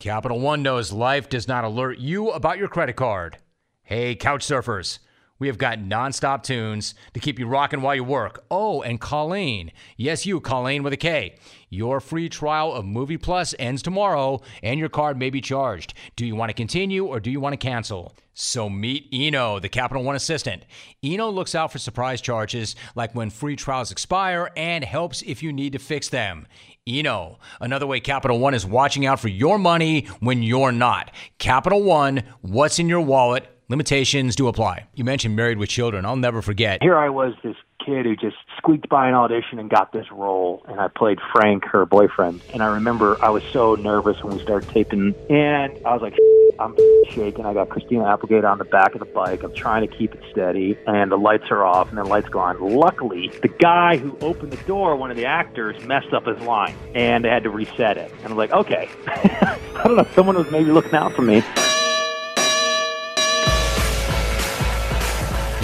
Capital One knows life does not alert you about your credit card. Hey, couch surfers. We have got nonstop tunes to keep you rocking while you work. Oh, and Colleen. Yes, you, Colleen with a K. Your free trial of Movie Plus ends tomorrow, and your card may be charged. Do you want to continue or do you want to cancel? So meet Eno, the Capital One assistant. Eno looks out for surprise charges like when free trials expire and helps if you need to fix them. Eno, another way Capital One is watching out for your money when you're not. Capital One, what's in your wallet? Limitations do apply. You mentioned Married with Children. I'll never forget. Here I was, this kid who just squeaked by an audition and got this role, and I played Frank, her boyfriend. And I remember I was so nervous when we started taping, and I was like, I'm shaking. I got Christina Applegate on the back of the bike. I'm trying to keep it steady, and the lights are off, and the lights go on. Luckily, the guy who opened the door, one of the actors, messed up his line, and they had to reset it. And I'm like, okay, I don't know, someone was maybe looking out for me.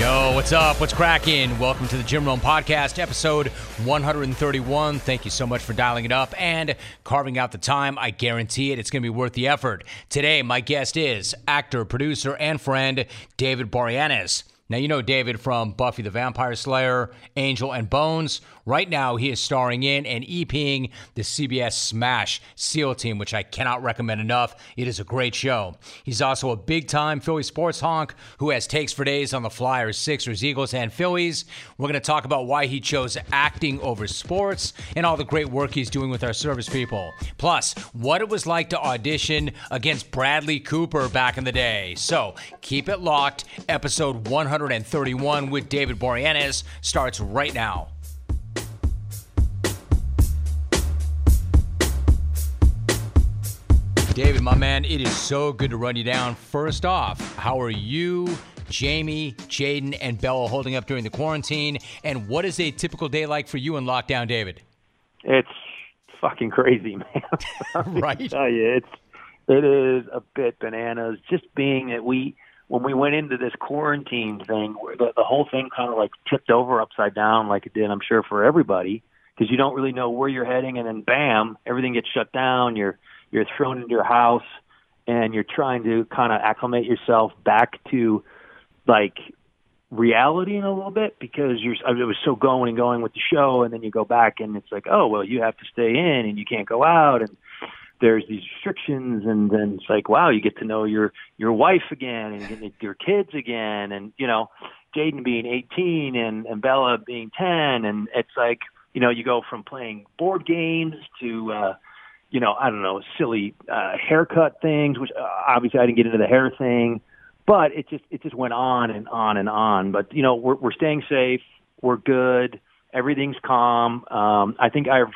Yo, what's up? What's cracking? Welcome to the Jim Rome Podcast, episode 131. Thank you so much for dialing it up and carving out the time. I guarantee it, it's going to be worth the effort. Today, my guest is actor, producer, and friend David Boreanaz. Now, you know David from Buffy the Vampire Slayer, Angel, and Bones. Right now, he is starring in and EPing the CBS Smash SEAL Team, which I cannot recommend enough. It is a great show. He's also a big time Philly sports honk who has takes for days on the Flyers, Sixers, Eagles, and Phillies. We're going to talk about why he chose acting over sports and all the great work he's doing with our service people. Plus, what it was like to audition against Bradley Cooper back in the day. So keep it locked. Episode 131 with David Boreanaz starts right now. David, my man, it is so good to run you down. First off, how are you, Jamie, Jaden, and Bella holding up during the quarantine? And what is a typical day like for you in lockdown, David? It's fucking crazy, man. right? Tell you, it's it is a bit bananas. Just being that we when we went into this quarantine thing, the, the whole thing kind of like tipped over upside down, like it did, I'm sure for everybody, because you don't really know where you're heading, and then bam, everything gets shut down. You're you're thrown into your house and you're trying to kind of acclimate yourself back to like reality in a little bit because you're it was so going and going with the show and then you go back and it's like oh well you have to stay in and you can't go out and there's these restrictions and then it's like wow you get to know your your wife again and your kids again and you know Jaden being 18 and and Bella being 10 and it's like you know you go from playing board games to uh you know, I don't know, silly uh, haircut things, which uh, obviously I didn't get into the hair thing, but it just it just went on and on and on. But you know, we're we're staying safe, we're good, everything's calm. Um, I think I've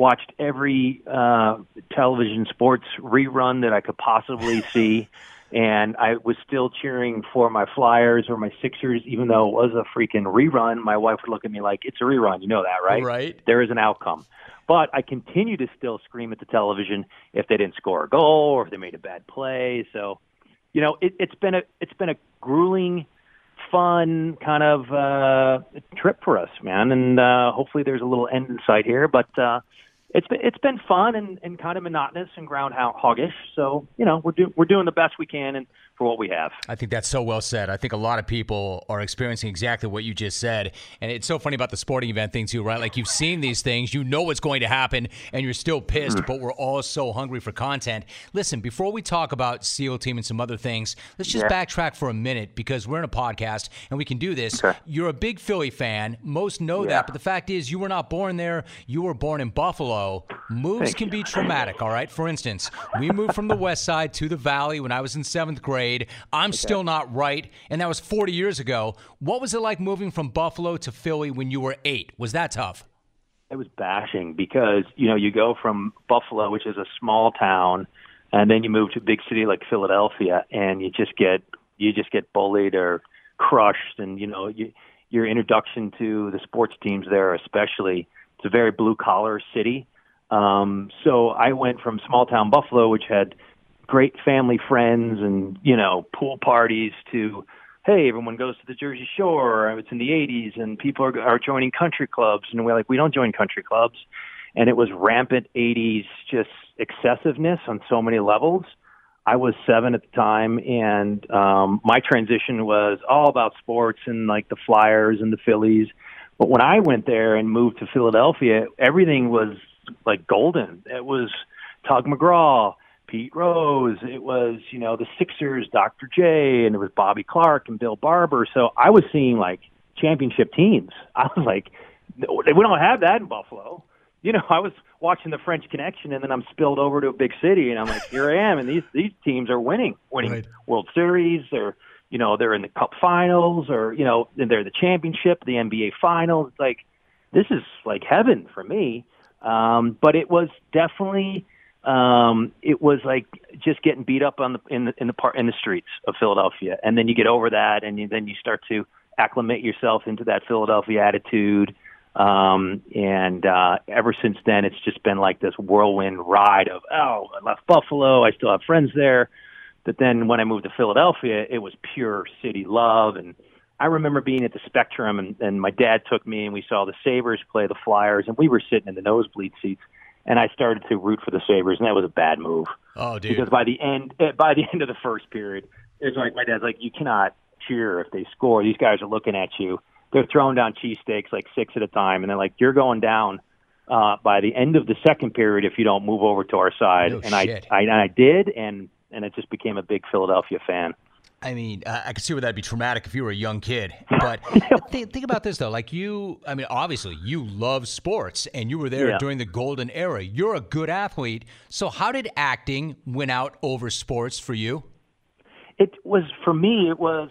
watched every uh, television sports rerun that I could possibly see. And I was still cheering for my Flyers or my Sixers, even though it was a freaking rerun. My wife would look at me like, "It's a rerun, you know that, right? Right. There is an outcome." But I continue to still scream at the television if they didn't score a goal or if they made a bad play. So, you know, it, it's been a it's been a grueling, fun kind of uh, trip for us, man. And uh, hopefully, there's a little end in sight here. But uh, it's been it's been fun and, and kind of monotonous and groundhoggish. So you know we're doing we're doing the best we can and for what we have. I think that's so well said. I think a lot of people are experiencing exactly what you just said, and it's so funny about the sporting event thing too, right? Like you've seen these things, you know what's going to happen, and you're still pissed, mm. but we're all so hungry for content. Listen, before we talk about SEAL Team and some other things, let's just yeah. backtrack for a minute because we're in a podcast and we can do this. Okay. You're a big Philly fan, most know yeah. that, but the fact is, you were not born there. You were born in Buffalo. Moves Thank can you. be traumatic. All right. For instance, we moved from the West Side to the Valley when I was in seventh grade. I'm okay. still not right, and that was 40 years ago. What was it like moving from Buffalo to Philly when you were eight? Was that tough? It was bashing because you know you go from Buffalo, which is a small town, and then you move to a big city like Philadelphia, and you just get you just get bullied or crushed, and you know you, your introduction to the sports teams there, especially, it's a very blue collar city um, so I went from small town Buffalo, which had great family friends and you know pool parties, to hey, everyone goes to the Jersey Shore. It's in the '80s, and people are, are joining country clubs, and we're like, we don't join country clubs. and it was rampant 80s just excessiveness on so many levels. I was seven at the time, and um, my transition was all about sports and like the Flyers and the Phillies. But when I went there and moved to Philadelphia, everything was like golden. It was Tug McGraw, Pete Rose. It was you know the Sixers, Dr. J, and it was Bobby Clarke and Bill Barber. So I was seeing like championship teams. I was like, we don't have that in Buffalo. You know, I was watching the French Connection, and then I'm spilled over to a big city, and I'm like, here I am, and these these teams are winning, winning right. World Series. They're you know they're in the Cup Finals, or you know they're the championship, the NBA Finals. It's like this is like heaven for me. Um, but it was definitely um, it was like just getting beat up on the in the in the part in the streets of Philadelphia, and then you get over that, and you, then you start to acclimate yourself into that Philadelphia attitude. Um, and uh, ever since then, it's just been like this whirlwind ride of oh, I left Buffalo, I still have friends there, but then when I moved to Philadelphia, it was pure city love and. I remember being at the Spectrum, and, and my dad took me, and we saw the Sabres play the Flyers, and we were sitting in the nosebleed seats and I started to root for the Sabres, and that was a bad move. Oh, dude! Because by the end, eh, by the end of the first period, it's like my dad's like, you cannot cheer if they score. These guys are looking at you. They're throwing down cheesesteaks like six at a time, and they're like, you're going down uh, by the end of the second period if you don't move over to our side. No and I, I, and I did, and and it just became a big Philadelphia fan. I mean, uh, I could see where that'd be traumatic if you were a young kid. But think, think, about this though. Like you, I mean, obviously you love sports, and you were there yeah. during the golden era. You're a good athlete. So how did acting win out over sports for you? It was for me. It was.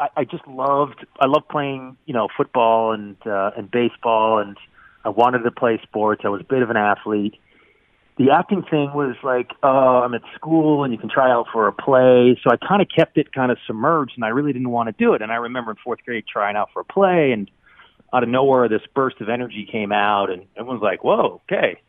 I, I just loved. I loved playing. You know, football and uh, and baseball, and I wanted to play sports. I was a bit of an athlete the acting thing was like, oh, I'm at school and you can try out for a play. So I kind of kept it kind of submerged and I really didn't want to do it. And I remember in fourth grade trying out for a play and out of nowhere, this burst of energy came out and everyone's like, whoa, okay,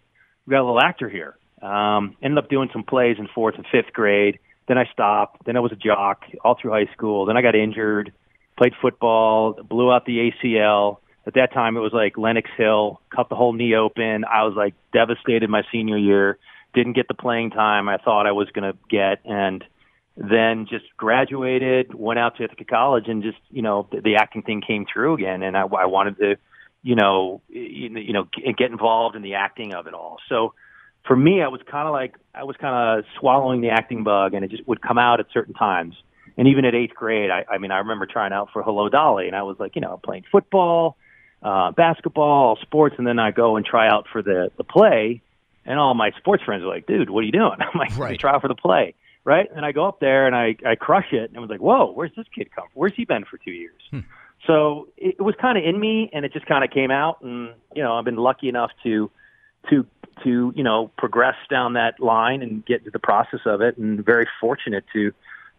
we got a little actor here. Um, ended up doing some plays in fourth and fifth grade. Then I stopped. Then I was a jock all through high school. Then I got injured, played football, blew out the ACL at that time it was like Lenox Hill cut the whole knee open. I was like devastated my senior year. Didn't get the playing time I thought I was going to get, and then just graduated, went out to Ithaca College, and just you know the, the acting thing came through again, and I, I wanted to, you know, you know, get involved in the acting of it all. So for me, I was kind of like I was kind of swallowing the acting bug, and it just would come out at certain times. And even at eighth grade, I, I mean, I remember trying out for Hello Dolly, and I was like, you know, playing football uh, basketball, sports, and then I go and try out for the the play. And all my sports friends are like, "Dude, what are you doing?" I'm like, right. "Try out for the play." Right, and I go up there and I I crush it, and I was like, "Whoa, where's this kid come from? Where's he been for two years?" Hmm. So it, it was kind of in me, and it just kind of came out, and you know, I've been lucky enough to to to you know progress down that line and get to the process of it, and very fortunate to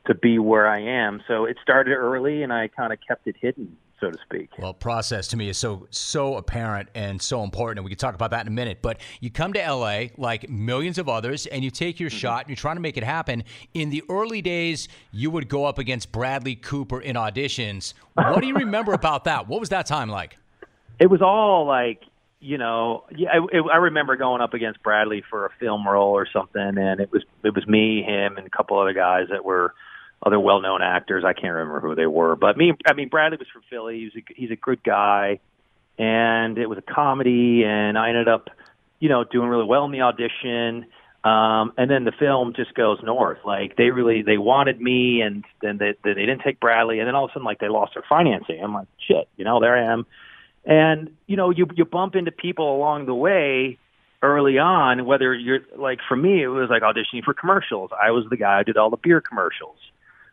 to be where I am. So it started early, and I kind of kept it hidden so to speak. Well, process to me is so so apparent and so important, and we can talk about that in a minute. But you come to LA like millions of others, and you take your mm-hmm. shot, and you're trying to make it happen. In the early days, you would go up against Bradley Cooper in auditions. What do you remember about that? What was that time like? It was all like you know, yeah, I, I remember going up against Bradley for a film role or something, and it was it was me, him, and a couple other guys that were other well-known actors. I can't remember who they were, but me, I mean, Bradley was from Philly. He's a, he's a good guy, and it was a comedy, and I ended up, you know, doing really well in the audition. Um, and then the film just goes north. Like they really they wanted me, and then they they didn't take Bradley, and then all of a sudden like they lost their financing. I'm like, shit, you know, there I am. And you know, you you bump into people along the way early on. Whether you're like for me, it was like auditioning for commercials. I was the guy who did all the beer commercials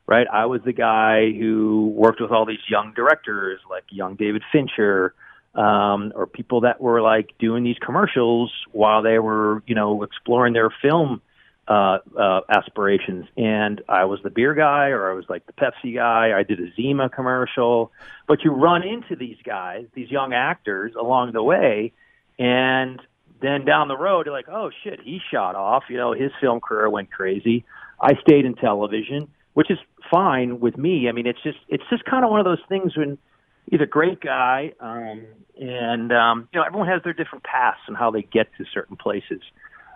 right? I was the guy who worked with all these young directors like young David Fincher, um, or people that were like doing these commercials while they were, you know, exploring their film uh, uh, aspirations. And I was the beer guy, or I was like the Pepsi guy. I did a Zima commercial. But you run into these guys, these young actors along the way, and then down the road, you're like, oh shit, he shot off. You know, his film career went crazy. I stayed in television which is fine with me. I mean, it's just it's just kind of one of those things when he's a great guy, um, and um, you know everyone has their different paths and how they get to certain places.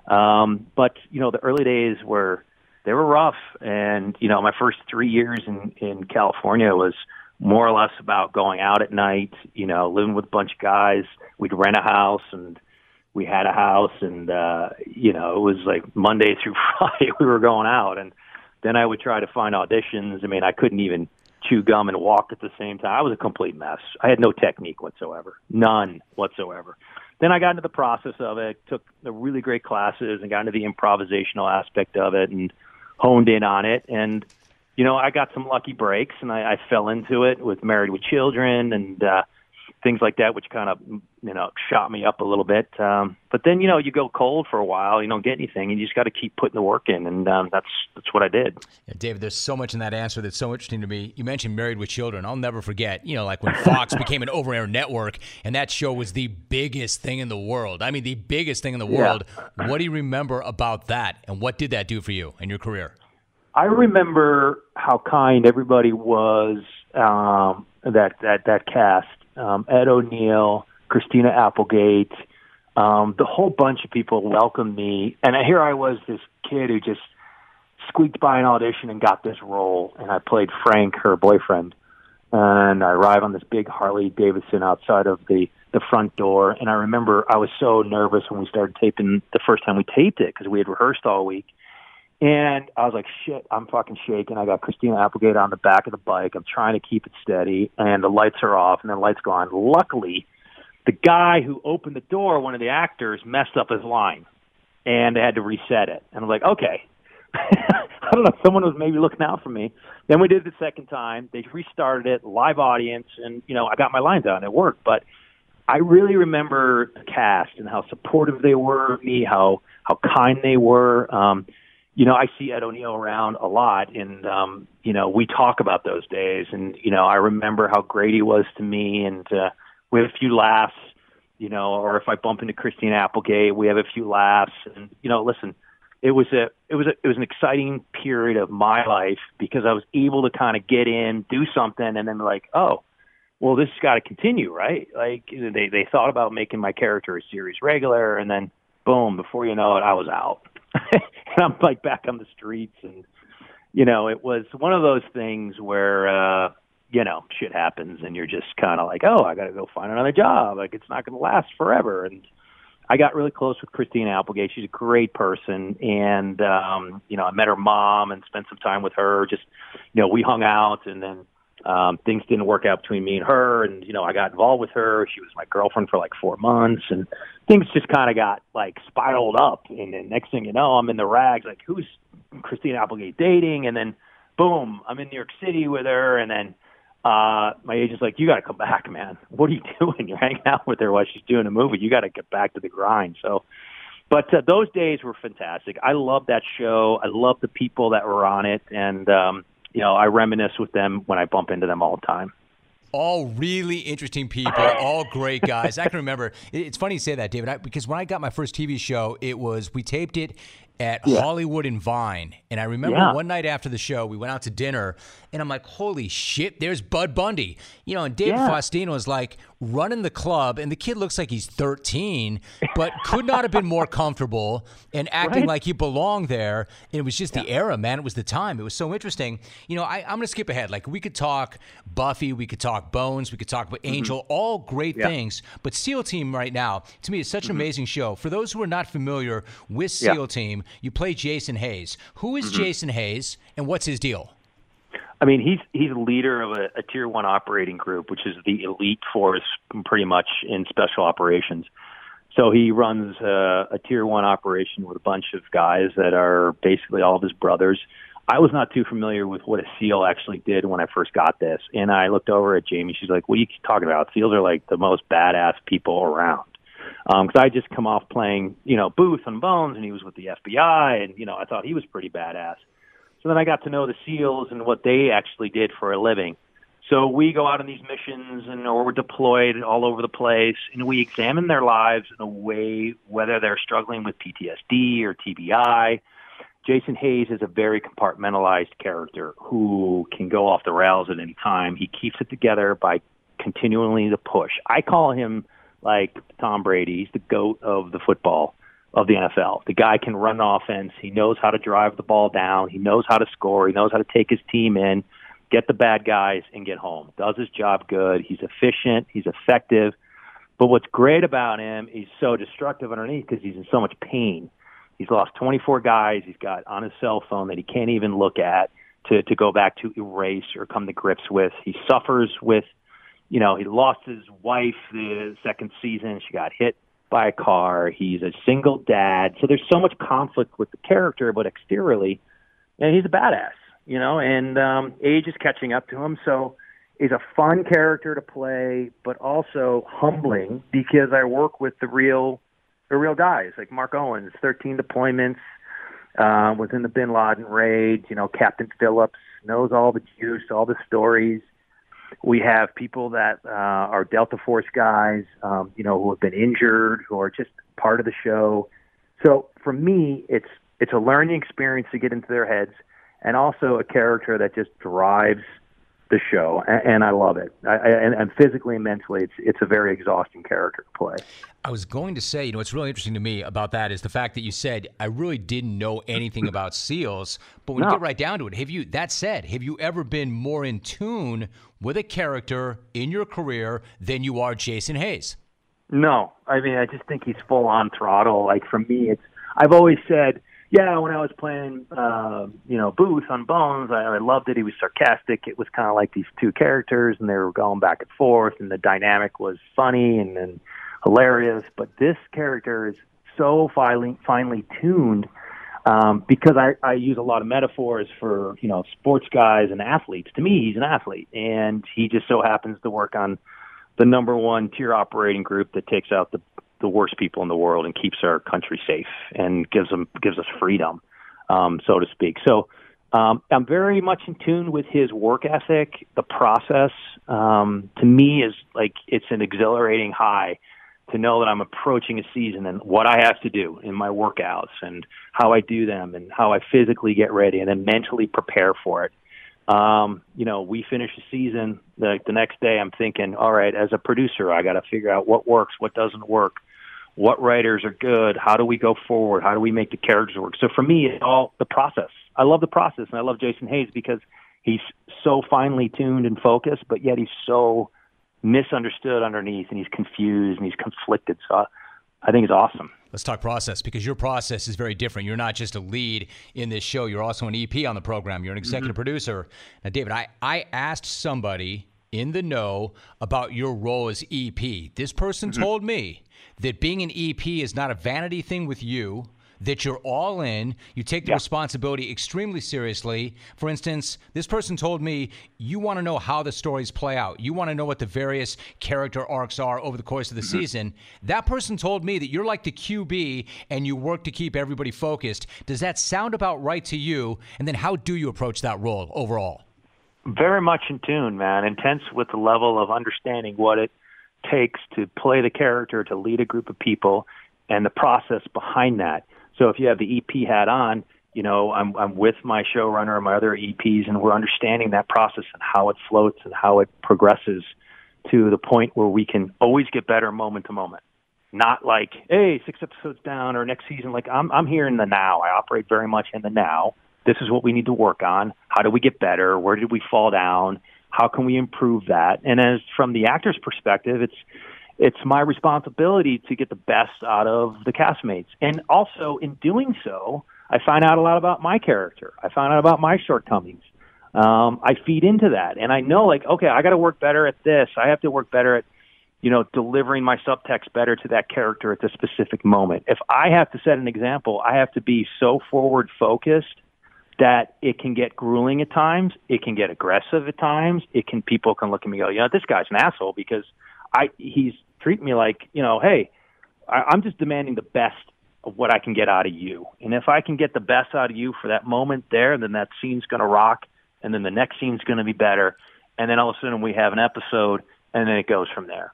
Um, but you know the early days were they were rough, and you know my first three years in in California was more or less about going out at night, you know, living with a bunch of guys. We'd rent a house and we had a house and uh you know, it was like Monday through Friday we were going out and then I would try to find auditions. I mean, I couldn't even chew gum and walk at the same time. I was a complete mess. I had no technique whatsoever. None whatsoever. Then I got into the process of it, took the really great classes and got into the improvisational aspect of it and honed in on it and you know, I got some lucky breaks and I, I fell into it with Married with Children and uh, things like that, which kind of, you know, shot me up a little bit. Um, but then, you know, you go cold for a while, you don't get anything, and you just got to keep putting the work in, and um, that's that's what I did. Yeah, David, there's so much in that answer that's so interesting to me. You mentioned Married with Children. I'll never forget, you know, like when Fox became an over-air network, and that show was the biggest thing in the world. I mean, the biggest thing in the world. Yeah. What do you remember about that, and what did that do for you and your career? I remember how kind everybody was. Um, that that that cast: um, Ed O'Neill, Christina Applegate, um, the whole bunch of people welcomed me, and here I was, this kid who just squeaked by an audition and got this role, and I played Frank, her boyfriend. And I arrive on this big Harley Davidson outside of the the front door, and I remember I was so nervous when we started taping the first time we taped it because we had rehearsed all week and I was like, shit, I'm fucking shaking. I got Christina Applegate on the back of the bike. I'm trying to keep it steady, and the lights are off, and then lights go on. Luckily, the guy who opened the door, one of the actors, messed up his line, and they had to reset it. And I'm like, okay. I don't know. Someone was maybe looking out for me. Then we did it the second time. They restarted it, live audience, and you know I got my line out. It worked, but I really remember the cast and how supportive they were of me, how how kind they were. Um, you know, I see Ed O'Neill around a lot, and um, you know, we talk about those days, and you know, I remember how great he was to me, and uh, we have a few laughs, you know, or if I bump into Christine Applegate, we have a few laughs, and you know, listen, it was a it was a it was an exciting period of my life because I was able to kind of get in, do something, and then like, oh, well, this has got to continue, right? Like they they thought about making my character a series regular, and then boom, before you know it, I was out. and I'm like back on the streets and you know, it was one of those things where uh you know, shit happens and you're just kind of like, "Oh, I got to go find another job. Like it's not going to last forever." And I got really close with Christina Applegate. She's a great person and um, you know, I met her mom and spent some time with her. Just, you know, we hung out and then um, things didn't work out between me and her, and you know I got involved with her. She was my girlfriend for like four months, and things just kind of got like spiraled up. And then next thing you know, I'm in the rags. Like, who's Christina Applegate dating? And then, boom, I'm in New York City with her, and then uh my agent's like, "You got to come back, man. What are you doing? You're hanging out with her while she's doing a movie. You got to get back to the grind." So. But uh, those days were fantastic. I love that show. I love the people that were on it, and um, you know, I reminisce with them when I bump into them all the time. All really interesting people, all great guys. I can remember. It's funny you say that, David, I, because when I got my first TV show, it was we taped it at yeah. Hollywood and Vine. And I remember yeah. one night after the show, we went out to dinner, and I'm like, holy shit, there's Bud Bundy. You know, and David yeah. Faustino was like running the club, and the kid looks like he's 13, but could not have been more comfortable and acting right? like he belonged there. And it was just the era, man. It was the time. It was so interesting. You know, I, am going to skip ahead. Like, we could talk Buffy, we could talk Bones, we could talk about mm-hmm. Angel, mm-hmm. all great things. But SEAL Team right now, to me, is such an mm-hmm. amazing show. For those who are not familiar with SEAL Team, you play Jason Hayes. Who is mm-hmm. Jason Hayes, and what's his deal? I mean, he's he's a leader of a, a tier one operating group, which is the elite force, pretty much in special operations. So he runs a, a tier one operation with a bunch of guys that are basically all of his brothers. I was not too familiar with what a SEAL actually did when I first got this, and I looked over at Jamie. She's like, "What are you talking about? SEALs are like the most badass people around." because um, I just come off playing, you know, Booth and Bones, and he was with the FBI, and you know, I thought he was pretty badass. Then I got to know the SEALs and what they actually did for a living. So we go out on these missions, and or we're deployed all over the place, and we examine their lives in a way whether they're struggling with PTSD or TBI. Jason Hayes is a very compartmentalized character who can go off the rails at any time. He keeps it together by continually to push. I call him like Tom Brady. He's the goat of the football of the NFL. The guy can run offense. He knows how to drive the ball down. He knows how to score. He knows how to take his team in, get the bad guys, and get home. Does his job good. He's efficient. He's effective. But what's great about him, he's so destructive underneath because he's in so much pain. He's lost 24 guys. He's got on his cell phone that he can't even look at to to go back to erase or come to grips with. He suffers with, you know, he lost his wife the second season. She got hit by a car. He's a single dad. So there's so much conflict with the character, but exteriorly, and he's a badass, you know. And um, age is catching up to him. So he's a fun character to play, but also humbling because I work with the real the real guys like Mark Owens, 13 deployments, uh, was in the Bin Laden raid. You know, Captain Phillips knows all the juice, all the stories. We have people that uh, are Delta Force guys, um, you know, who have been injured, who are just part of the show. So for me, it's it's a learning experience to get into their heads, and also a character that just drives the show, and, and I love it. I, and, and physically and mentally, it's it's a very exhausting character to play. I was going to say, you know, what's really interesting to me about that is the fact that you said I really didn't know anything about seals, but when no. you get right down to it, have you? That said, have you ever been more in tune with a character in your career than you are Jason Hayes? No, I mean, I just think he's full on throttle. Like for me, it's I've always said yeah, when I was playing, uh, you know, Booth on Bones, I, I loved it. He was sarcastic. It was kind of like these two characters, and they were going back and forth, and the dynamic was funny and then hilarious. But this character is so finely finely tuned um, because I, I use a lot of metaphors for you know sports guys and athletes. To me, he's an athlete, and he just so happens to work on the number one tier operating group that takes out the the worst people in the world and keeps our country safe and gives them gives us freedom, um, so to speak. So um, I'm very much in tune with his work ethic. The process um, to me is like it's an exhilarating high to know that I'm approaching a season and what I have to do in my workouts and how I do them and how I physically get ready and then mentally prepare for it. Um, you know, we finish the season. The, the next day, I'm thinking, all right, as a producer, I got to figure out what works, what doesn't work, what writers are good, how do we go forward, how do we make the characters work. So for me, it's all the process. I love the process, and I love Jason Hayes because he's so finely tuned and focused, but yet he's so misunderstood underneath, and he's confused and he's conflicted. So. I, I think it's awesome. Let's talk process because your process is very different. You're not just a lead in this show, you're also an EP on the program. You're an executive mm-hmm. producer. Now, David, I, I asked somebody in the know about your role as EP. This person mm-hmm. told me that being an EP is not a vanity thing with you that you're all in. You take the yeah. responsibility extremely seriously. For instance, this person told me you want to know how the stories play out. You want to know what the various character arcs are over the course of the mm-hmm. season. That person told me that you're like the QB and you work to keep everybody focused. Does that sound about right to you? And then how do you approach that role overall? Very much in tune, man. Intense with the level of understanding what it takes to play the character, to lead a group of people, and the process behind that. So if you have the EP hat on, you know, I'm I'm with my showrunner and my other EPs, and we're understanding that process and how it floats and how it progresses to the point where we can always get better moment to moment. Not like, hey, six episodes down or next season. Like I'm I'm here in the now. I operate very much in the now. This is what we need to work on. How do we get better? Where did we fall down? How can we improve that? And as from the actor's perspective, it's it's my responsibility to get the best out of the castmates. And also, in doing so, I find out a lot about my character. I find out about my shortcomings. Um, I feed into that, and I know, like, okay, I got to work better at this. I have to work better at, you know, delivering my subtext better to that character at the specific moment. If I have to set an example, I have to be so forward focused that it can get grueling at times. It can get aggressive at times. It can people can look at me and go, you know, this guy's an asshole because I he's treating me like, you know, hey, I, I'm just demanding the best of what I can get out of you. And if I can get the best out of you for that moment there, then that scene's going to rock, and then the next scene's going to be better, and then all of a sudden we have an episode, and then it goes from there.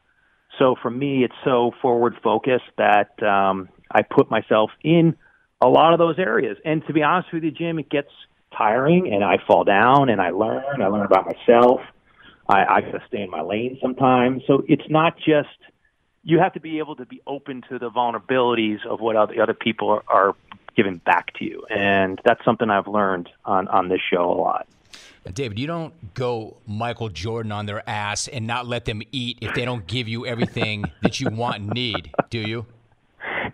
So for me, it's so forward focused that um, I put myself in a lot of those areas. And to be honest with you, Jim, it gets tiring, and I fall down, and I learn. I learn about myself. I, I got to stay in my lane sometimes. So it's not just you have to be able to be open to the vulnerabilities of what other, other people are, are giving back to you, and that's something I've learned on on this show a lot. David, you don't go Michael Jordan on their ass and not let them eat if they don't give you everything that you want and need, do you?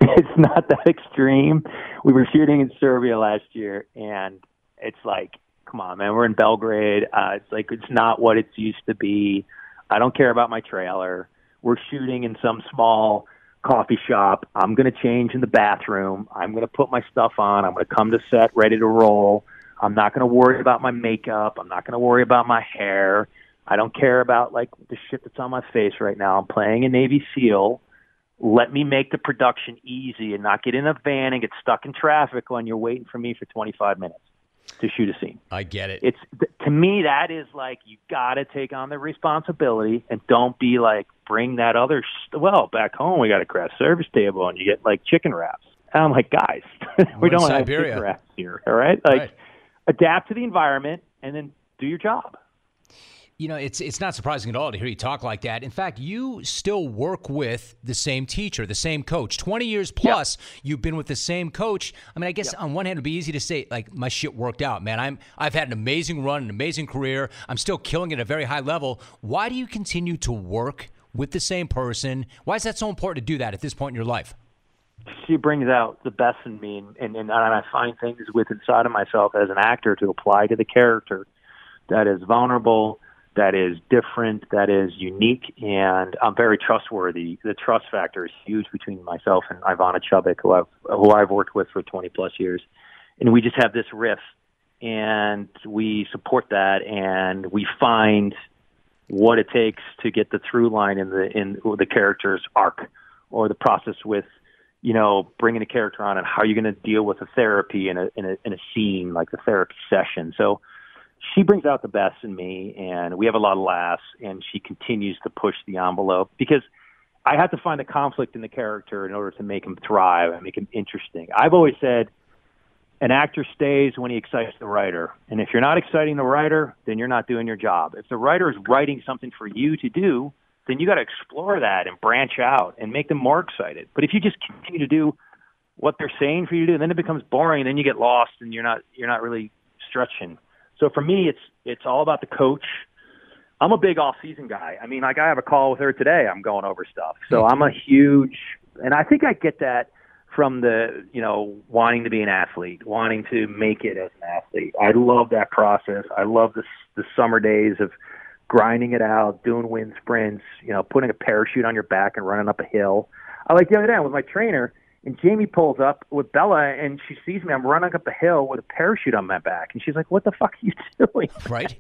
It's not that extreme. We were shooting in Serbia last year, and it's like, come on, man, we're in Belgrade. Uh, it's like it's not what it's used to be. I don't care about my trailer. We're shooting in some small coffee shop. I'm going to change in the bathroom. I'm going to put my stuff on. I'm going to come to set ready to roll. I'm not going to worry about my makeup. I'm not going to worry about my hair. I don't care about like the shit that's on my face right now. I'm playing a Navy SEAL. Let me make the production easy and not get in a van and get stuck in traffic when you're waiting for me for 25 minutes to shoot a scene. I get it. It's to me that is like you got to take on the responsibility and don't be like bring that other st- well back home we got a craft service table and you get like chicken wraps. And I'm like guys, we don't have chicken wraps here, all right? Like right. adapt to the environment and then do your job. You know, it's it's not surprising at all to hear you talk like that. In fact, you still work with the same teacher, the same coach. Twenty years plus, yep. you've been with the same coach. I mean, I guess yep. on one hand, it'd be easy to say like my shit worked out, man. I'm I've had an amazing run, an amazing career. I'm still killing it at a very high level. Why do you continue to work with the same person? Why is that so important to do that at this point in your life? She brings out the best in me, and, and, and I find things with inside of myself as an actor to apply to the character that is vulnerable that is different, that is unique, and I'm very trustworthy. The trust factor is huge between myself and Ivana Chubbuck, who I've who I've worked with for 20 plus years, and we just have this riff, and we support that, and we find what it takes to get the through line in the in the character's arc or the process with you know bringing a character on and how you're going to deal with a therapy in a in a in a scene like the therapy session so she brings out the best in me, and we have a lot of laughs, and she continues to push the envelope because I have to find a conflict in the character in order to make him thrive and make him interesting. I've always said an actor stays when he excites the writer, and if you're not exciting the writer, then you're not doing your job. If the writer is writing something for you to do, then you got to explore that and branch out and make them more excited. But if you just continue to do what they're saying for you to do, then it becomes boring, and then you get lost, and you're not you're not really stretching so for me, it's it's all about the coach. I'm a big off season guy. I mean, like I have a call with her today. I'm going over stuff. So mm-hmm. I'm a huge, and I think I get that from the you know wanting to be an athlete, wanting to make it as an athlete. I love that process. I love the the summer days of grinding it out, doing wind sprints, you know, putting a parachute on your back and running up a hill. I like the other day with my trainer and Jamie pulls up with Bella, and she sees me. I'm running up a hill with a parachute on my back, and she's like, "What the fuck are you doing?" Right.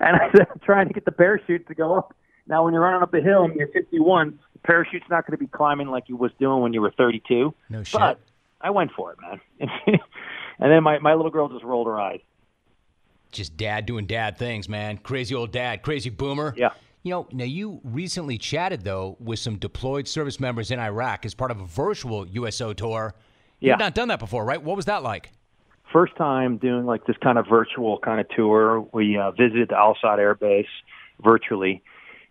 and I said, "I'm trying to get the parachute to go up." Now, when you're running up a hill and you're 51, the parachute's not going to be climbing like you was doing when you were 32. No shit. But I went for it, man. and then my my little girl just rolled her eyes. Just dad doing dad things, man. Crazy old dad, crazy boomer. Yeah. You know, now you recently chatted though with some deployed service members in Iraq as part of a virtual USO tour. Yeah. You've not done that before, right? What was that like? First time doing like this kind of virtual kind of tour. We uh, visited the Al Asad Air Base virtually,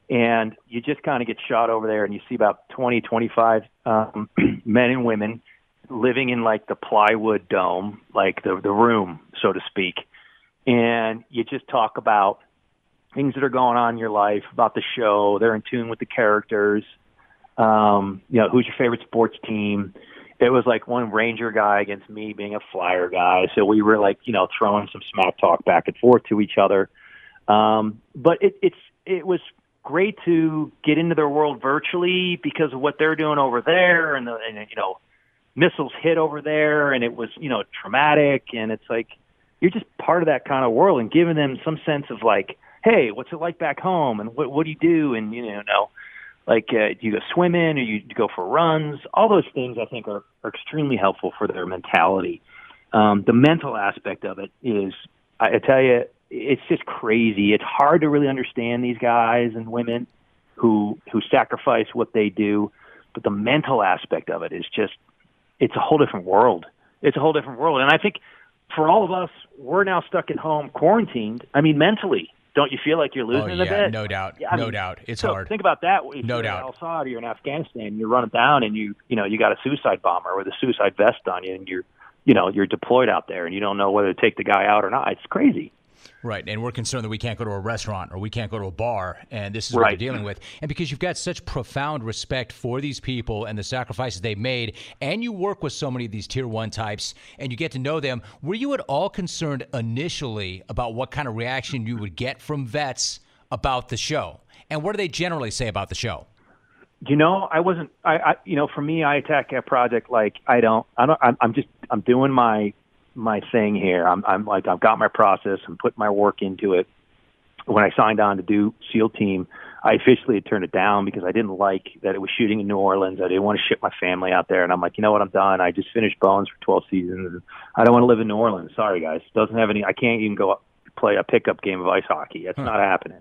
and you just kind of get shot over there, and you see about 20, 25 um, men and women living in like the plywood dome, like the the room, so to speak, and you just talk about things that are going on in your life, about the show. They're in tune with the characters. Um, you know, who's your favorite sports team? It was like one Ranger guy against me being a Flyer guy, so we were like, you know, throwing some smack talk back and forth to each other. Um, but it, it's it was great to get into their world virtually because of what they're doing over there, and the and you know, missiles hit over there, and it was you know traumatic, and it's like you're just part of that kind of world, and giving them some sense of like hey, what's it like back home, and what what do you do, and you know, like uh, do you go swimming or you go for runs? All those things I think are, are extremely helpful for their mentality. Um, the mental aspect of it is, I, I tell you, it's just crazy. It's hard to really understand these guys and women who who sacrifice what they do, but the mental aspect of it is just it's a whole different world. It's a whole different world, and I think for all of us, we're now stuck at home, quarantined. I mean, mentally, don't you feel like you're oh, losing oh, yeah, a bit? No doubt, yeah, no mean, doubt. It's so hard. Think about that. If no you're doubt. Al Saudi or in Afghanistan, you're running down and you you know you got a suicide bomber with a suicide vest on you, and you're you know you're deployed out there, and you don't know whether to take the guy out or not. It's crazy. Right, and we're concerned that we can't go to a restaurant or we can't go to a bar, and this is right. what you're dealing with. And because you've got such profound respect for these people and the sacrifices they've made, and you work with so many of these tier one types, and you get to know them, were you at all concerned initially about what kind of reaction you would get from vets about the show? And what do they generally say about the show? You know, I wasn't. I, I you know, for me, I attack a project like I don't. I don't. I'm, I'm just. I'm doing my my thing here. I'm, I'm like I've got my process. I'm putting my work into it. When I signed on to do SEAL Team, I officially had turned it down because I didn't like that it was shooting in New Orleans. I didn't want to ship my family out there, and I'm like, you know what? I'm done. I just finished Bones for 12 seasons. I don't want to live in New Orleans. Sorry, guys. Doesn't have any. I can't even go play a pickup game of ice hockey. That's not happening.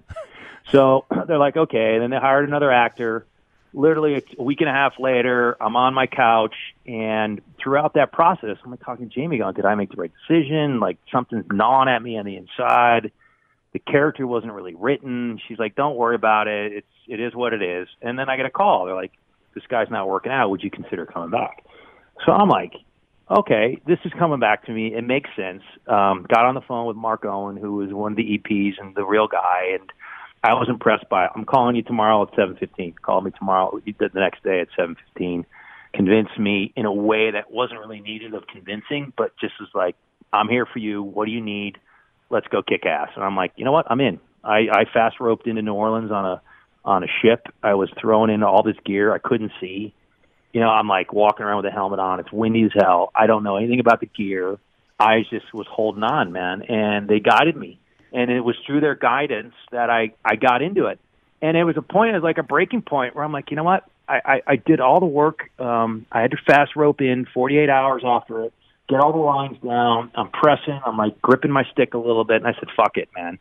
So they're like, okay. And then they hired another actor literally a week and a half later, I'm on my couch, and throughout that process, I'm like talking to Jamie, going, "Did I make the right decision? Like something's gnawing at me on the inside." The character wasn't really written. She's like, "Don't worry about it. It's it is what it is." And then I get a call. They're like, "This guy's not working out. Would you consider coming back?" So I'm like, "Okay, this is coming back to me. It makes sense." Um, got on the phone with Mark Owen, who was one of the EPs and the real guy, and I was impressed by it. I'm calling you tomorrow at 7:15. Call me tomorrow the next day at 7:15. Convince me in a way that wasn't really needed of convincing, but just was like, I'm here for you. What do you need? Let's go kick ass. And I'm like, you know what? I'm in. I, I fast roped into New Orleans on a on a ship. I was thrown into all this gear I couldn't see. You know, I'm like walking around with a helmet on. It's windy as hell. I don't know anything about the gear. I just was holding on, man, and they guided me and it was through their guidance that I I got into it. And it was a point, it was like a breaking point where I'm like, you know what? I I, I did all the work. Um, I had to fast rope in 48 hours after it, get all the lines down. I'm pressing. I'm like gripping my stick a little bit, and I said, "Fuck it, man."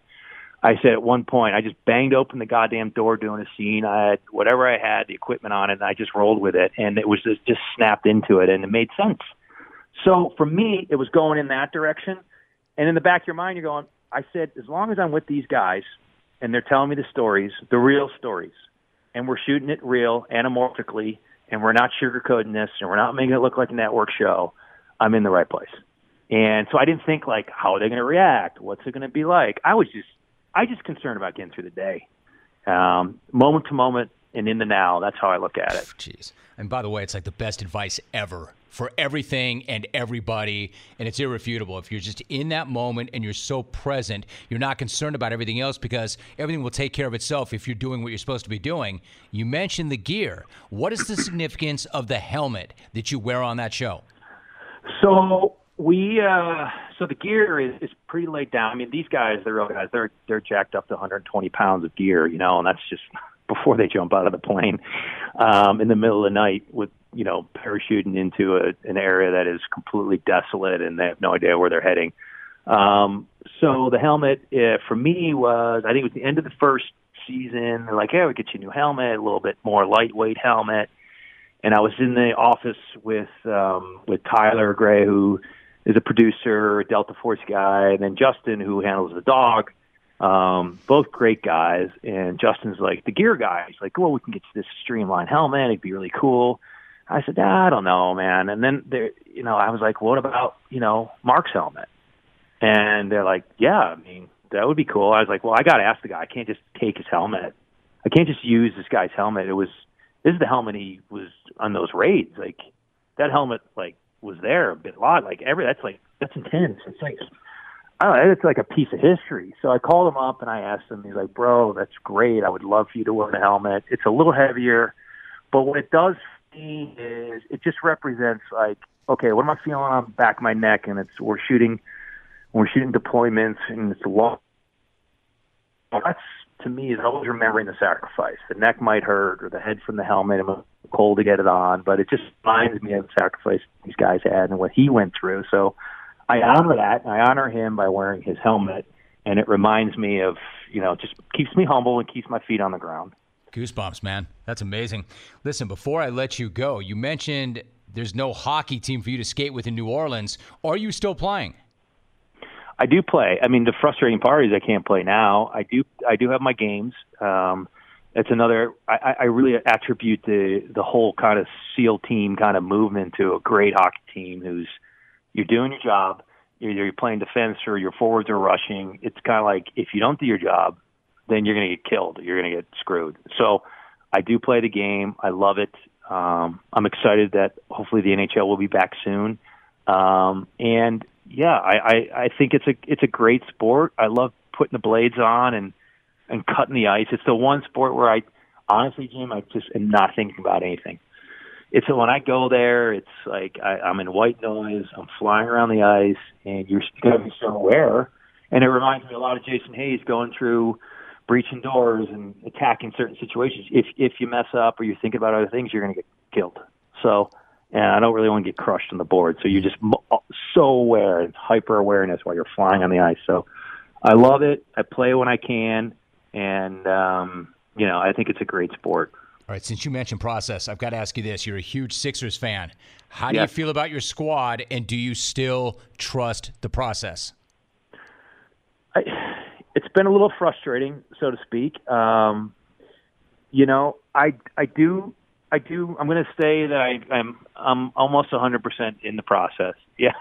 I said at one point, I just banged open the goddamn door doing a scene. I had whatever I had, the equipment on it, and I just rolled with it, and it was just, just snapped into it, and it made sense. So for me, it was going in that direction. And in the back of your mind, you're going, I said, as long as I'm with these guys and they're telling me the stories, the real stories, and we're shooting it real, anamorphically, and we're not sugarcoating this, and we're not making it look like a network show, I'm in the right place. And so I didn't think like, how are they going to react? What's it going to be like? I was just, I just concerned about getting through the day, um, moment to moment, and in the now. That's how I look at it. Jeez. And by the way, it's like the best advice ever for everything and everybody. And it's irrefutable. If you're just in that moment and you're so present, you're not concerned about everything else because everything will take care of itself if you're doing what you're supposed to be doing. You mentioned the gear. What is the significance of the helmet that you wear on that show? So we uh so the gear is, is pretty laid down. I mean, these guys, the real guys, they're they're jacked up to 120 pounds of gear, you know, and that's just before they jump out of the plane um, in the middle of the night with you know parachuting into a, an area that is completely desolate and they have no idea where they're heading. Um, so the helmet uh, for me was I think it was the end of the first season. They're like, "Hey, we get you a new helmet, a little bit more lightweight helmet." And I was in the office with um, with Tyler Gray, who is a producer, a Delta Force guy, and then Justin, who handles the dog. Um, both great guys. And Justin's like the gear guy. He's like, well, we can get you this streamlined helmet. It'd be really cool. I said, ah, I don't know, man. And then there, you know, I was like, what about you know Mark's helmet? And they're like, yeah, I mean that would be cool. I was like, well, I got to ask the guy. I can't just take his helmet. I can't just use this guy's helmet. It was this is the helmet he was on those raids. Like that helmet, like was there a bit lot. Like every that's like that's intense. It's like I don't know, it's like a piece of history. So I called him up and I asked him. He's like, "Bro, that's great. I would love for you to wear the helmet. It's a little heavier, but what it does for me is it just represents like, okay, what am I feeling on the back of my neck? And it's we're shooting, we're shooting deployments, and it's long. That's to me is always remembering the sacrifice. The neck might hurt, or the head from the helmet. I'm cold to get it on, but it just reminds me of the sacrifice these guys had and what he went through. So I honor that. I honor him by wearing his helmet, and it reminds me of you know just keeps me humble and keeps my feet on the ground. Goosebumps, man. That's amazing. Listen, before I let you go, you mentioned there's no hockey team for you to skate with in New Orleans. Are you still playing? I do play. I mean, the frustrating part is I can't play now. I do. I do have my games. Um, it's another. I, I really attribute the the whole kind of SEAL team kind of movement to a great hockey team who's you're doing your job. Either you're playing defense or your forwards are rushing. It's kind of like if you don't do your job, then you're going to get killed. You're going to get screwed. So I do play the game. I love it. Um, I'm excited that hopefully the NHL will be back soon. Um, and yeah, I, I, I think it's a it's a great sport. I love putting the blades on and and cutting the ice. It's the one sport where I honestly, Jim, I just am not thinking about anything. It's when I go there, it's like I, I'm in white noise. I'm flying around the ice, and you're going to be so aware. And it reminds me a lot of Jason Hayes going through breaching doors and attacking certain situations. If if you mess up or you're thinking about other things, you're going to get killed. So, and I don't really want to get crushed on the board. So you're just so aware and hyper awareness while you're flying on the ice. So, I love it. I play when I can, and um, you know I think it's a great sport. All right, since you mentioned process, I've got to ask you this. You're a huge Sixers fan. How do yes. you feel about your squad, and do you still trust the process? I, it's been a little frustrating, so to speak. Um, you know, I I do I do. I'm going to say that I, I'm I'm almost 100 percent in the process. Yeah,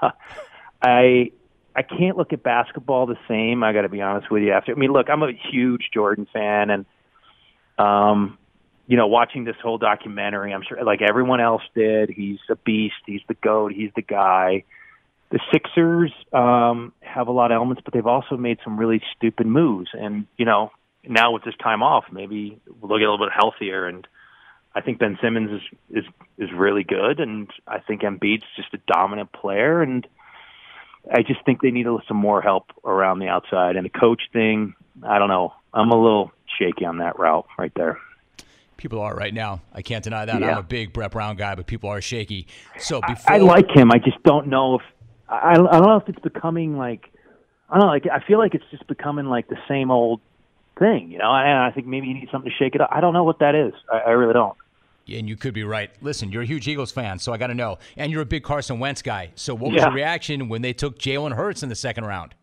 I I can't look at basketball the same. I got to be honest with you. After I mean, look, I'm a huge Jordan fan, and um, you know, watching this whole documentary, I'm sure like everyone else did. He's a beast. He's the goat. He's the guy the Sixers um, have a lot of elements, but they've also made some really stupid moves. And you know, now with this time off, maybe they'll get a little bit healthier. And I think Ben Simmons is is is really good, and I think Embiid's just a dominant player. And I just think they need some more help around the outside. And the coach thing, I don't know. I'm a little shaky on that route right there people are right now. I can't deny that. Yeah. I'm a big Brett Brown guy, but people are shaky. So before I, I like him. I just don't know if I, I don't know if it's becoming like I don't know. Like I feel like it's just becoming like the same old thing, you know. And I think maybe you need something to shake it up. I don't know what that is. I, I really don't. And you could be right. Listen, you're a huge Eagles fan, so I got to know. And you're a big Carson Wentz guy. So what was yeah. your reaction when they took Jalen Hurts in the second round?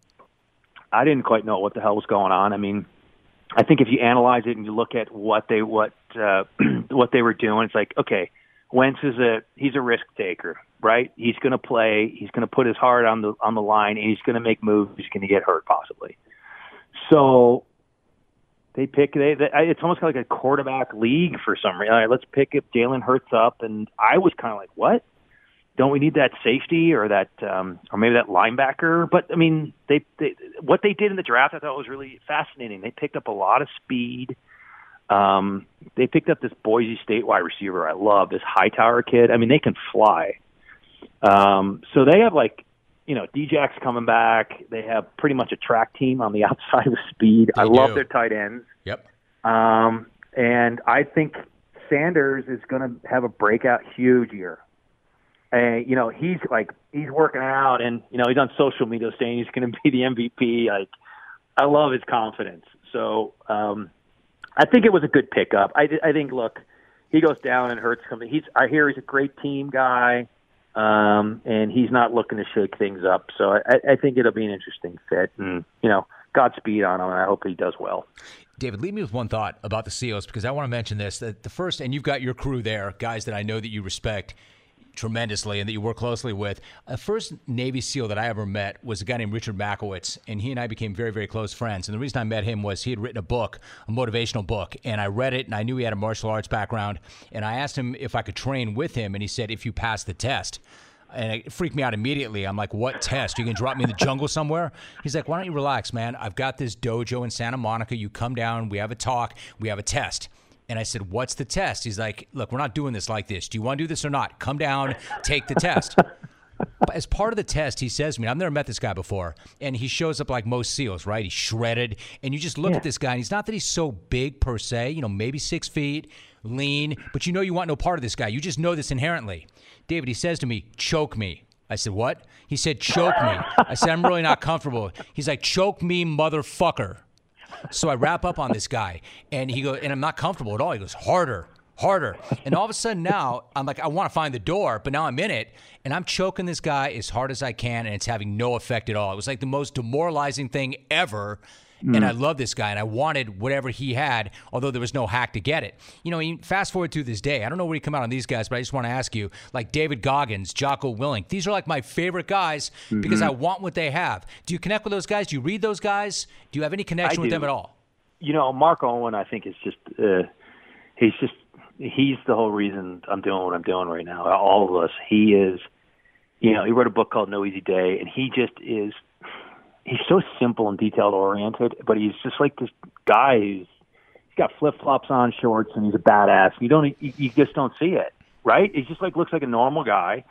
I didn't quite know what the hell was going on. I mean, I think if you analyze it and you look at what they what uh, what they were doing, it's like okay, Wentz is a he's a risk taker right? He's going to play. He's going to put his heart on the on the line, and he's going to make moves. He's going to get hurt possibly. So they pick. They, they it's almost like a quarterback league for some reason. All right, let's pick up Jalen Hurts up, and I was kind of like, what? Don't we need that safety or that um, or maybe that linebacker? But I mean, they, they what they did in the draft, I thought was really fascinating. They picked up a lot of speed. Um, they picked up this Boise State wide receiver I love, this Hightower kid. I mean, they can fly. Um, so they have like, you know, Djax coming back. They have pretty much a track team on the outside with speed. They I do. love their tight ends. Yep. Um, and I think Sanders is going to have a breakout huge year. And you know, he's like he's working out, and you know, he's on social media saying he's going to be the MVP. Like, I love his confidence. So, um, I think it was a good pickup. I, I think, look, he goes down and hurts something. He's I hear he's a great team guy um, and he's not looking to shake things up. So I, I think it'll be an interesting fit, and you know, Godspeed on him, and I hope he does well. David, leave me with one thought about the Seals because I want to mention this. That the first, and you've got your crew there, guys that I know that you respect tremendously and that you work closely with. The first Navy SEAL that I ever met was a guy named Richard Machowicz, and he and I became very, very close friends. And the reason I met him was he had written a book, a motivational book, and I read it, and I knew he had a martial arts background. And I asked him if I could train with him, and he said, if you pass the test and it freaked me out immediately. I'm like, what test? You can drop me in the jungle somewhere? He's like, why don't you relax, man? I've got this dojo in Santa Monica. You come down, we have a talk, we have a test. And I said, What's the test? He's like, Look, we're not doing this like this. Do you want to do this or not? Come down, take the test. But as part of the test, he says to me, I've never met this guy before, and he shows up like most SEALs, right? He's shredded, and you just look yeah. at this guy, and he's not that he's so big per se, you know, maybe six feet, lean, but you know you want no part of this guy. You just know this inherently. David, he says to me, choke me. I said, What? He said, Choke me. I said, I'm really not comfortable. He's like, Choke me, motherfucker. So I wrap up on this guy, and he goes, and I'm not comfortable at all. He goes, harder, harder. And all of a sudden now, I'm like, I want to find the door, but now I'm in it and I'm choking this guy as hard as I can, and it's having no effect at all. It was like the most demoralizing thing ever. Mm. And I love this guy, and I wanted whatever he had, although there was no hack to get it. You know, fast forward to this day, I don't know where you come out on these guys, but I just want to ask you, like David Goggins, Jocko Willink, these are like my favorite guys mm-hmm. because I want what they have. Do you connect with those guys? Do you read those guys? Do you have any connection with them at all? You know, Mark Owen, I think is just uh, he's just he's the whole reason I'm doing what I'm doing right now. All of us. He is, you know, he wrote a book called No Easy Day, and he just is. He's so simple and detailed oriented, but he's just like this guy who's he's got flip flops on, shorts, and he's a badass. You don't, you, you just don't see it, right? He just like looks like a normal guy,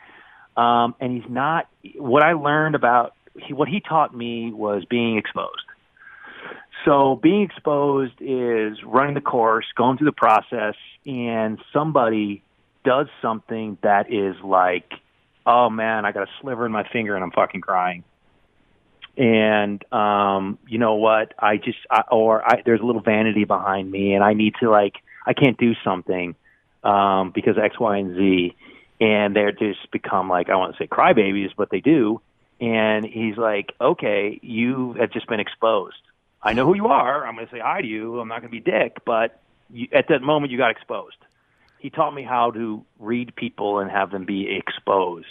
um, and he's not. What I learned about he, what he taught me was being exposed. So being exposed is running the course, going through the process, and somebody does something that is like, oh man, I got a sliver in my finger and I'm fucking crying. And um, you know what? I just I, or I, there's a little vanity behind me, and I need to like I can't do something um, because X, Y, and Z, and they're just become like I want to say crybabies, but they do. And he's like, okay, you have just been exposed I know who you are. I'm going to say hi to you. I'm not going to be dick, but you, at that moment you got exposed. He taught me how to read people and have them be exposed.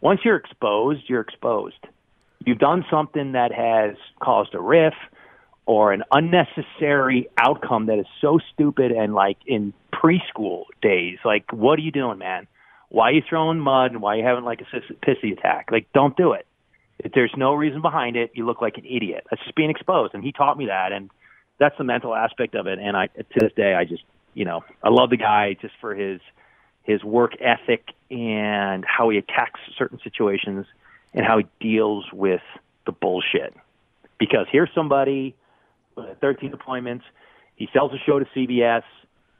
Once you're exposed, you're exposed. You've done something that has caused a riff or an unnecessary outcome that is so stupid and like in preschool days. Like, what are you doing, man? Why are you throwing mud and why are you having like a pissy attack? Like, don't do it. If there's no reason behind it, you look like an idiot. That's just being exposed. And he taught me that, and that's the mental aspect of it. And I, to this day, I just, you know, I love the guy just for his his work ethic and how he attacks certain situations and how he deals with the bullshit. Because here's somebody with 13 appointments, he sells a show to CBS,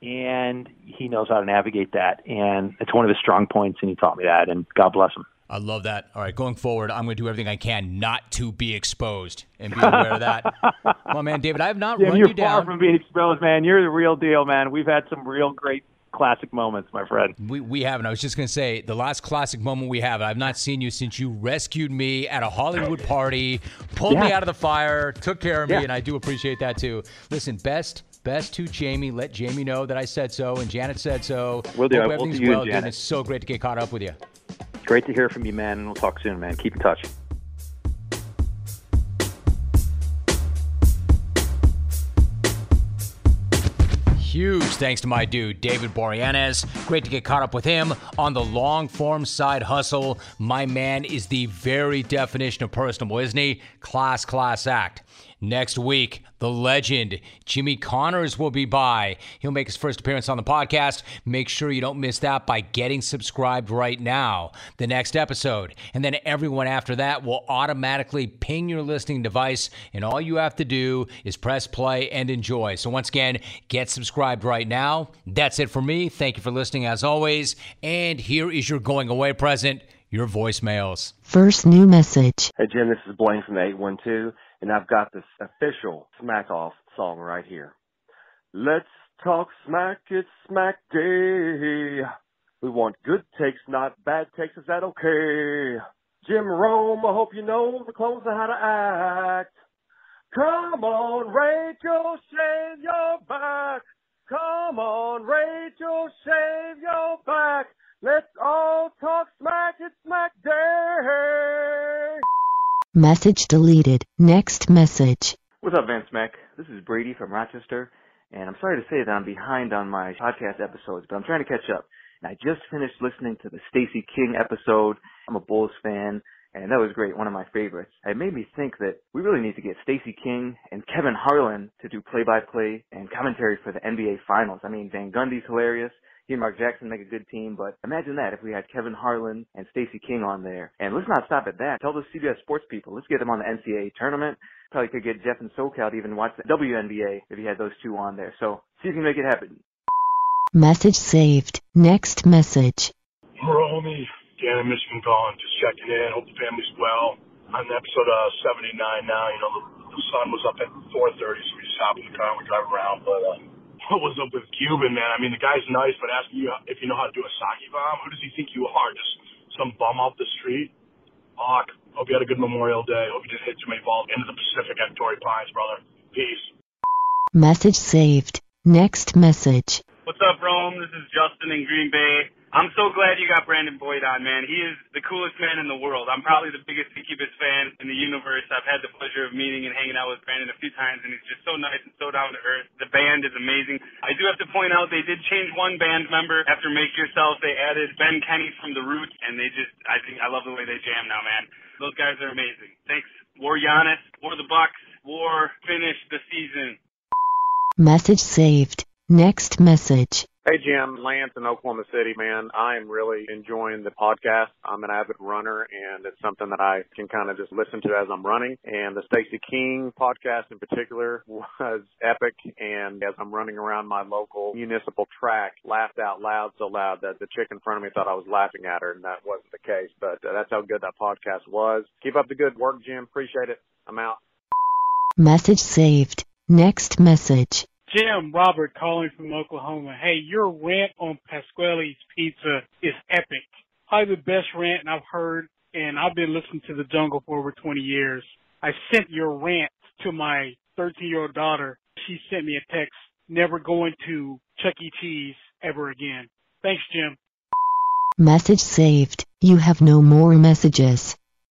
and he knows how to navigate that. And it's one of his strong points, and he taught me that. And God bless him. I love that. All right, going forward, I'm going to do everything I can not to be exposed and be aware of that. well, man, David, I have not Jim, run you're You're far down. from being exposed, man. You're the real deal, man. We've had some real great classic moments, my friend. We we haven't. I was just going to say the last classic moment we have. I've not seen you since you rescued me at a Hollywood party, pulled yeah. me out of the fire, took care of me, yeah. and I do appreciate that too. Listen, best best to Jamie. Let Jamie know that I said so, and Janet said so. We'll do. Hope everything's do you well, and dude. It's so great to get caught up with you. Great to hear from you, man, and we'll talk soon, man. Keep in touch. Huge thanks to my dude, David Boreanaz. Great to get caught up with him on the long form side hustle. My man is the very definition of personable, isn't he? Class, class act. Next week, the legend Jimmy Connors will be by. He'll make his first appearance on the podcast. Make sure you don't miss that by getting subscribed right now. The next episode. And then everyone after that will automatically ping your listening device. And all you have to do is press play and enjoy. So, once again, get subscribed right now. That's it for me. Thank you for listening as always. And here is your going away present your voicemails. First new message. Hey, Jim, this is Blaine from the 812 and I've got this official Smack Off song right here. Let's talk smack, it's smack day. We want good takes, not bad takes. Is that okay? Jim Rome, I hope you know the clothes and how to act. Come on, Rachel, shave your back. Come on, Rachel, shave your back. Let's all Message deleted. Next message. What's up, Vince Mac? This is Brady from Rochester, and I'm sorry to say that I'm behind on my podcast episodes, but I'm trying to catch up. And I just finished listening to the Stacey King episode. I'm a Bulls fan, and that was great, one of my favorites. It made me think that we really need to get Stacey King and Kevin Harlan to do play-by-play and commentary for the NBA Finals. I mean, Van Gundy's hilarious he and Mark Jackson make a good team, but imagine that if we had Kevin Harlan and Stacey King on there. And let's not stop at that. Tell the CBS sports people, let's get them on the NCAA tournament. Probably could get Jeff and SoCal to even watch the WNBA if you had those two on there. So see if you can make it happen. Message saved. Next message. Romy, Dan in Michigan calling, just checking in. Hope the family's well. On episode uh, 79 now, you know, the, the sun was up at 4.30, so we just hop in the car and we drive around. But uh, what was up with Cuban, man? I mean, the guy's nice, but asking you uh, if you know how to do a sake bomb, who does he think you are? Just some bum off the street? Fuck. Hope you had a good Memorial Day. Hope you didn't hit too many balls into the Pacific at Torrey Pines, brother. Peace. Message saved. Next message. What's up, Rome? This is Justin in Green Bay. I'm so glad you got Brandon Boyd on, man. He is the coolest man in the world. I'm probably the biggest Incubus fan in the universe. I've had the pleasure of meeting and hanging out with Brandon a few times, and he's just so nice and so down to earth. The band is amazing. I do have to point out they did change one band member after Make Yourself. They added Ben Kenney from The Roots, and they just, I think, I love the way they jam now, man. Those guys are amazing. Thanks. War Giannis, War the Bucks, War finish the season. Message saved. Next message. Hey Jim, Lance in Oklahoma City, man. I am really enjoying the podcast. I'm an avid runner and it's something that I can kind of just listen to as I'm running. And the Stacey King podcast in particular was epic. And as I'm running around my local municipal track, laughed out loud so loud that the chick in front of me thought I was laughing at her and that wasn't the case. But uh, that's how good that podcast was. Keep up the good work, Jim. Appreciate it. I'm out. Message saved. Next message. Jim Robert calling from Oklahoma. Hey, your rant on Pasquale's Pizza is epic. Probably the best rant I've heard, and I've been listening to the Jungle for over 20 years. I sent your rant to my 13 year old daughter. She sent me a text, never going to Chuck E. Cheese ever again. Thanks, Jim. Message saved. You have no more messages.